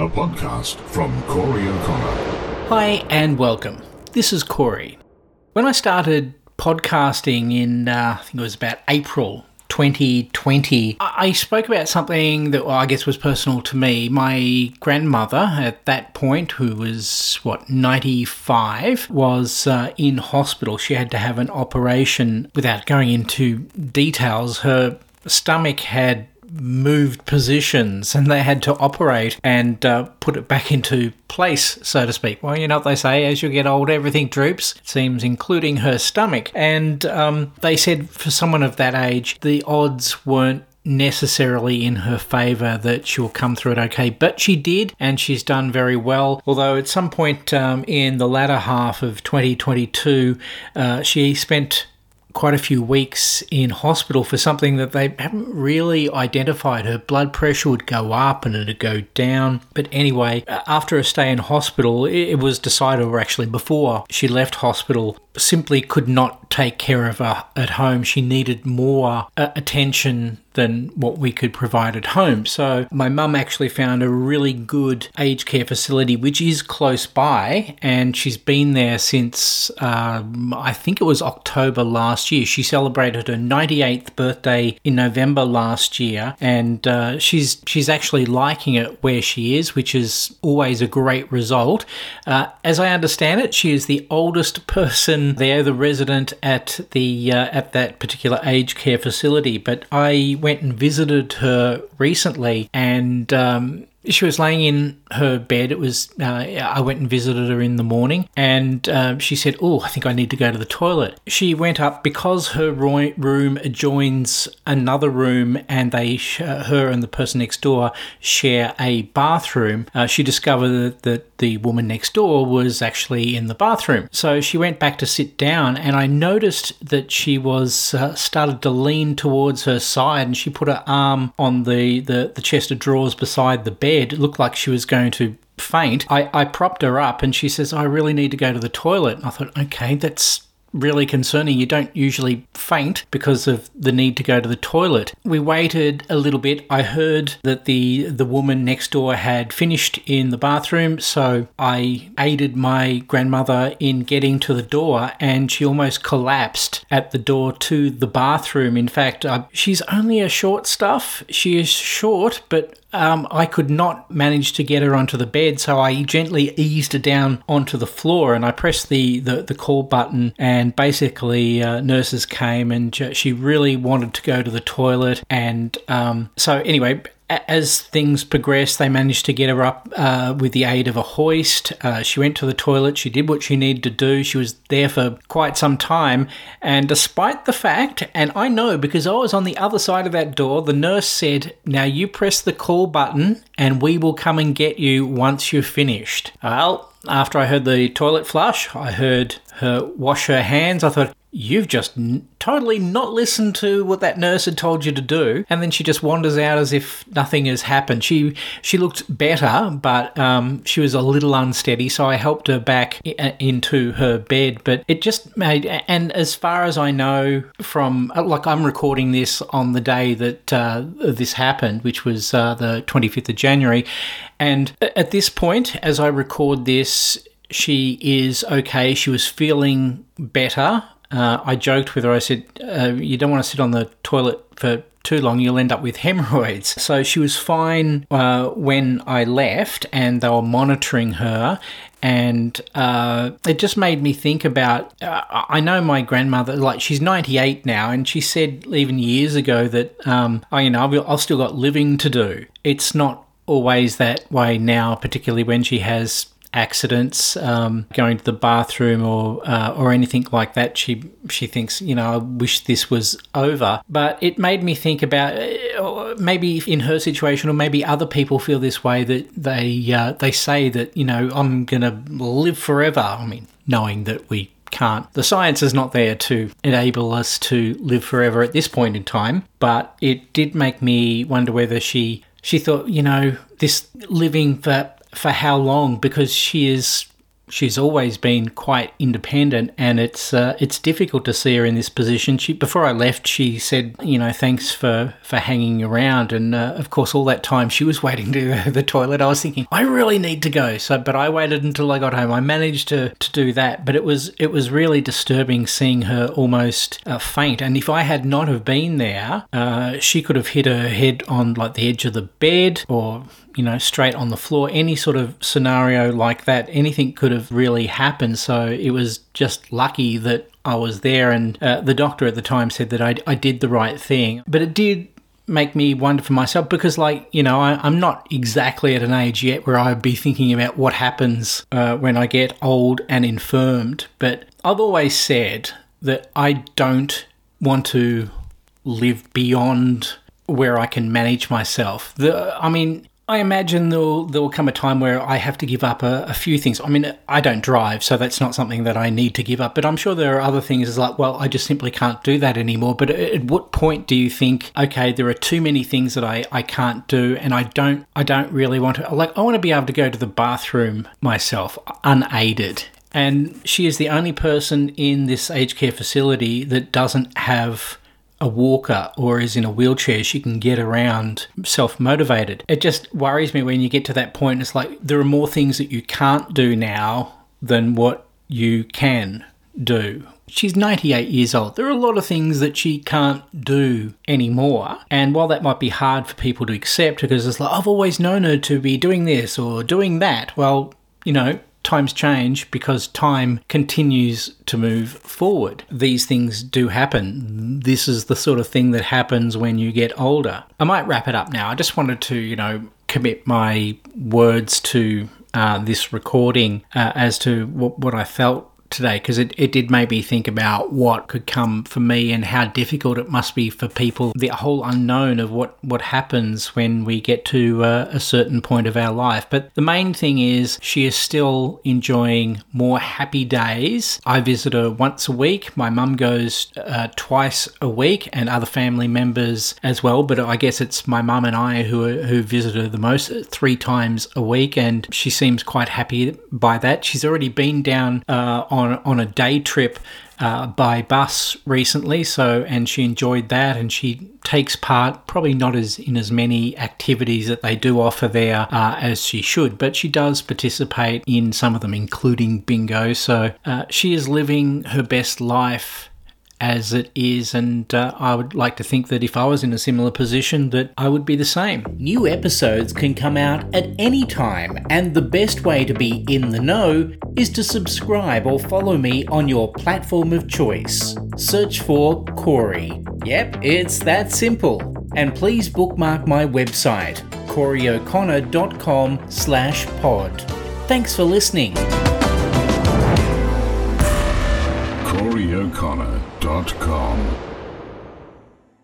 a podcast from Corey O'Connor. Hi and welcome. This is Corey. When I started podcasting in, uh, I think it was about April 2020, I spoke about something that, well, I guess was personal to me. My grandmother at that point, who was, what, 95, was uh, in hospital. She had to have an operation. Without going into details, her stomach had moved positions and they had to operate and uh, put it back into place, so to speak. Well, you know what they say, as you get old, everything droops, it seems, including her stomach. And um, they said for someone of that age, the odds weren't necessarily in her favour that she'll come through it okay, but she did, and she's done very well. Although at some point um, in the latter half of 2022, uh, she spent quite a few weeks in hospital for something that they haven't really identified. Her blood pressure would go up and it'd go down. But anyway, after a stay in hospital, it was decided, or actually before she left hospital, simply could not take care of her at home. She needed more uh, attention than what we could provide at home. So my mum actually found a really good aged care facility, which is close by, and she's been there since um, I think it was October last year. She celebrated her 98th birthday in November last year, and uh, she's she's actually liking it where she is, which is always a great result. Uh, as I understand it, she is the oldest person there, the resident at the uh, at that particular aged care facility. But I went and visited her recently, and um, she was laying in her bed. It was uh, I went and visited her in the morning, and uh, she said, "Oh, I think I need to go to the toilet." She went up because her ro- room adjoins another room, and they sh- her and the person next door share a bathroom. Uh, she discovered that, that the woman next door was actually in the bathroom, so she went back to sit down, and I noticed that she was uh, started to lean towards her side, and she put her arm on the, the the chest of drawers beside the bed. Looked like she was going to faint. I, I propped her up and she says, I really need to go to the toilet. And I thought, okay, that's really concerning. You don't usually faint because of the need to go to the toilet. We waited a little bit. I heard that the the woman next door had finished in the bathroom, so I aided my grandmother in getting to the door and she almost collapsed at the door to the bathroom. In fact, uh, she's only a short stuff. She is short, but um, I could not manage to get her onto the bed, so I gently eased her down onto the floor and I pressed the, the, the call button. And basically, uh, nurses came and she really wanted to go to the toilet. And um, so, anyway, as things progressed, they managed to get her up uh, with the aid of a hoist. Uh, she went to the toilet. She did what she needed to do. She was there for quite some time. And despite the fact, and I know because I was on the other side of that door, the nurse said, Now you press the call button and we will come and get you once you're finished. Well, after I heard the toilet flush, I heard her wash her hands. I thought, You've just n- totally not listened to what that nurse had told you to do, and then she just wanders out as if nothing has happened. She she looked better, but um, she was a little unsteady, so I helped her back I- into her bed. But it just made, and as far as I know, from like I'm recording this on the day that uh, this happened, which was uh, the 25th of January, and at this point, as I record this, she is okay. She was feeling better. Uh, I joked with her. I said, uh, "You don't want to sit on the toilet for too long. You'll end up with hemorrhoids." So she was fine uh, when I left, and they were monitoring her. And uh, it just made me think about. Uh, I know my grandmother, like she's ninety eight now, and she said even years ago that, um, oh, you know, I've, I've still got living to do. It's not always that way now, particularly when she has accidents, um, going to the bathroom or uh, or anything like that. She she thinks, you know, I wish this was over. But it made me think about uh, maybe in her situation, or maybe other people feel this way that they uh, they say that you know I'm gonna live forever. I mean, knowing that we can't. The science is not there to enable us to live forever at this point in time, but it did make me wonder whether she she thought, you know, this living for for how long because she is she's always been quite independent, and it's uh, it's difficult to see her in this position. She before I left, she said, you know, thanks for for hanging around, and uh, of course, all that time she was waiting to the toilet. I was thinking, I really need to go, so but I waited until I got home. I managed to to do that, but it was it was really disturbing seeing her almost uh, faint. And if I had not have been there, uh, she could have hit her head on like the edge of the bed or you know, straight on the floor. Any sort of scenario like that, anything could have really happened. So it was just lucky that I was there. And uh, the doctor at the time said that I, I did the right thing. But it did make me wonder for myself because, like, you know, I, am not exactly at an age yet where I'd be thinking about what happens uh, when I get old and infirmed. But I've always said that I don't want to live beyond where I can manage myself. The, I mean, I imagine there'll there will come a time where I have to give up a, a, few things. I mean, I don't drive, so that's not something that I need to give up. But I'm sure there are other things. Like, well, I just simply can't do that anymore. But at what point do you think, okay, there are too many things that I, I can't do, and I don't I don't really want to like I want to be able to go to the bathroom myself unaided. And she is the only person in this aged care facility that doesn't have a walker or is in a wheelchair, she can get around self motivated. It just worries me when you get to that point. It's like there are more things that you can't do now than what you can do. She's 98 years old. There are a lot of things that she can't do anymore. And while that might be hard for people to accept because it's like, I've always known her to be doing this or doing that, well, you know, times change because time continues to move forward. These things do happen. This is the sort of thing that happens when you get older. I might wrap it up now. I just wanted to, you know, commit my words to uh, this recording uh, as to what, what I felt today because it, it did make me think about what could come for me and how difficult it must be for people. The whole unknown of what what happens when we get to uh, a certain point of our life. But the main thing is she is still enjoying more happy days. I visit her once a week. My mum goes uh, twice a week and other family members as well. But i guess it's my mum and i who who visit her the most three times a week. And she seems quite happy by that. She's already been down uh, on on a day trip uh, by bus recently, so and she enjoyed that, and she takes part probably not as in as many activities that they do offer there uh, as she should, but she does participate in some of them, including bingo. So uh, she is living her best life as it is, and uh, I would like to think that if I was in a similar position, that I would be the same. New episodes can come out at any time, and the best way to be in the know is to subscribe or follow me on your platform of choice. Search for Corey. Yep, it's that simple. And please bookmark my website, coreyoconnor.com slash pod. Thanks for listening. CoreyO'Connor.com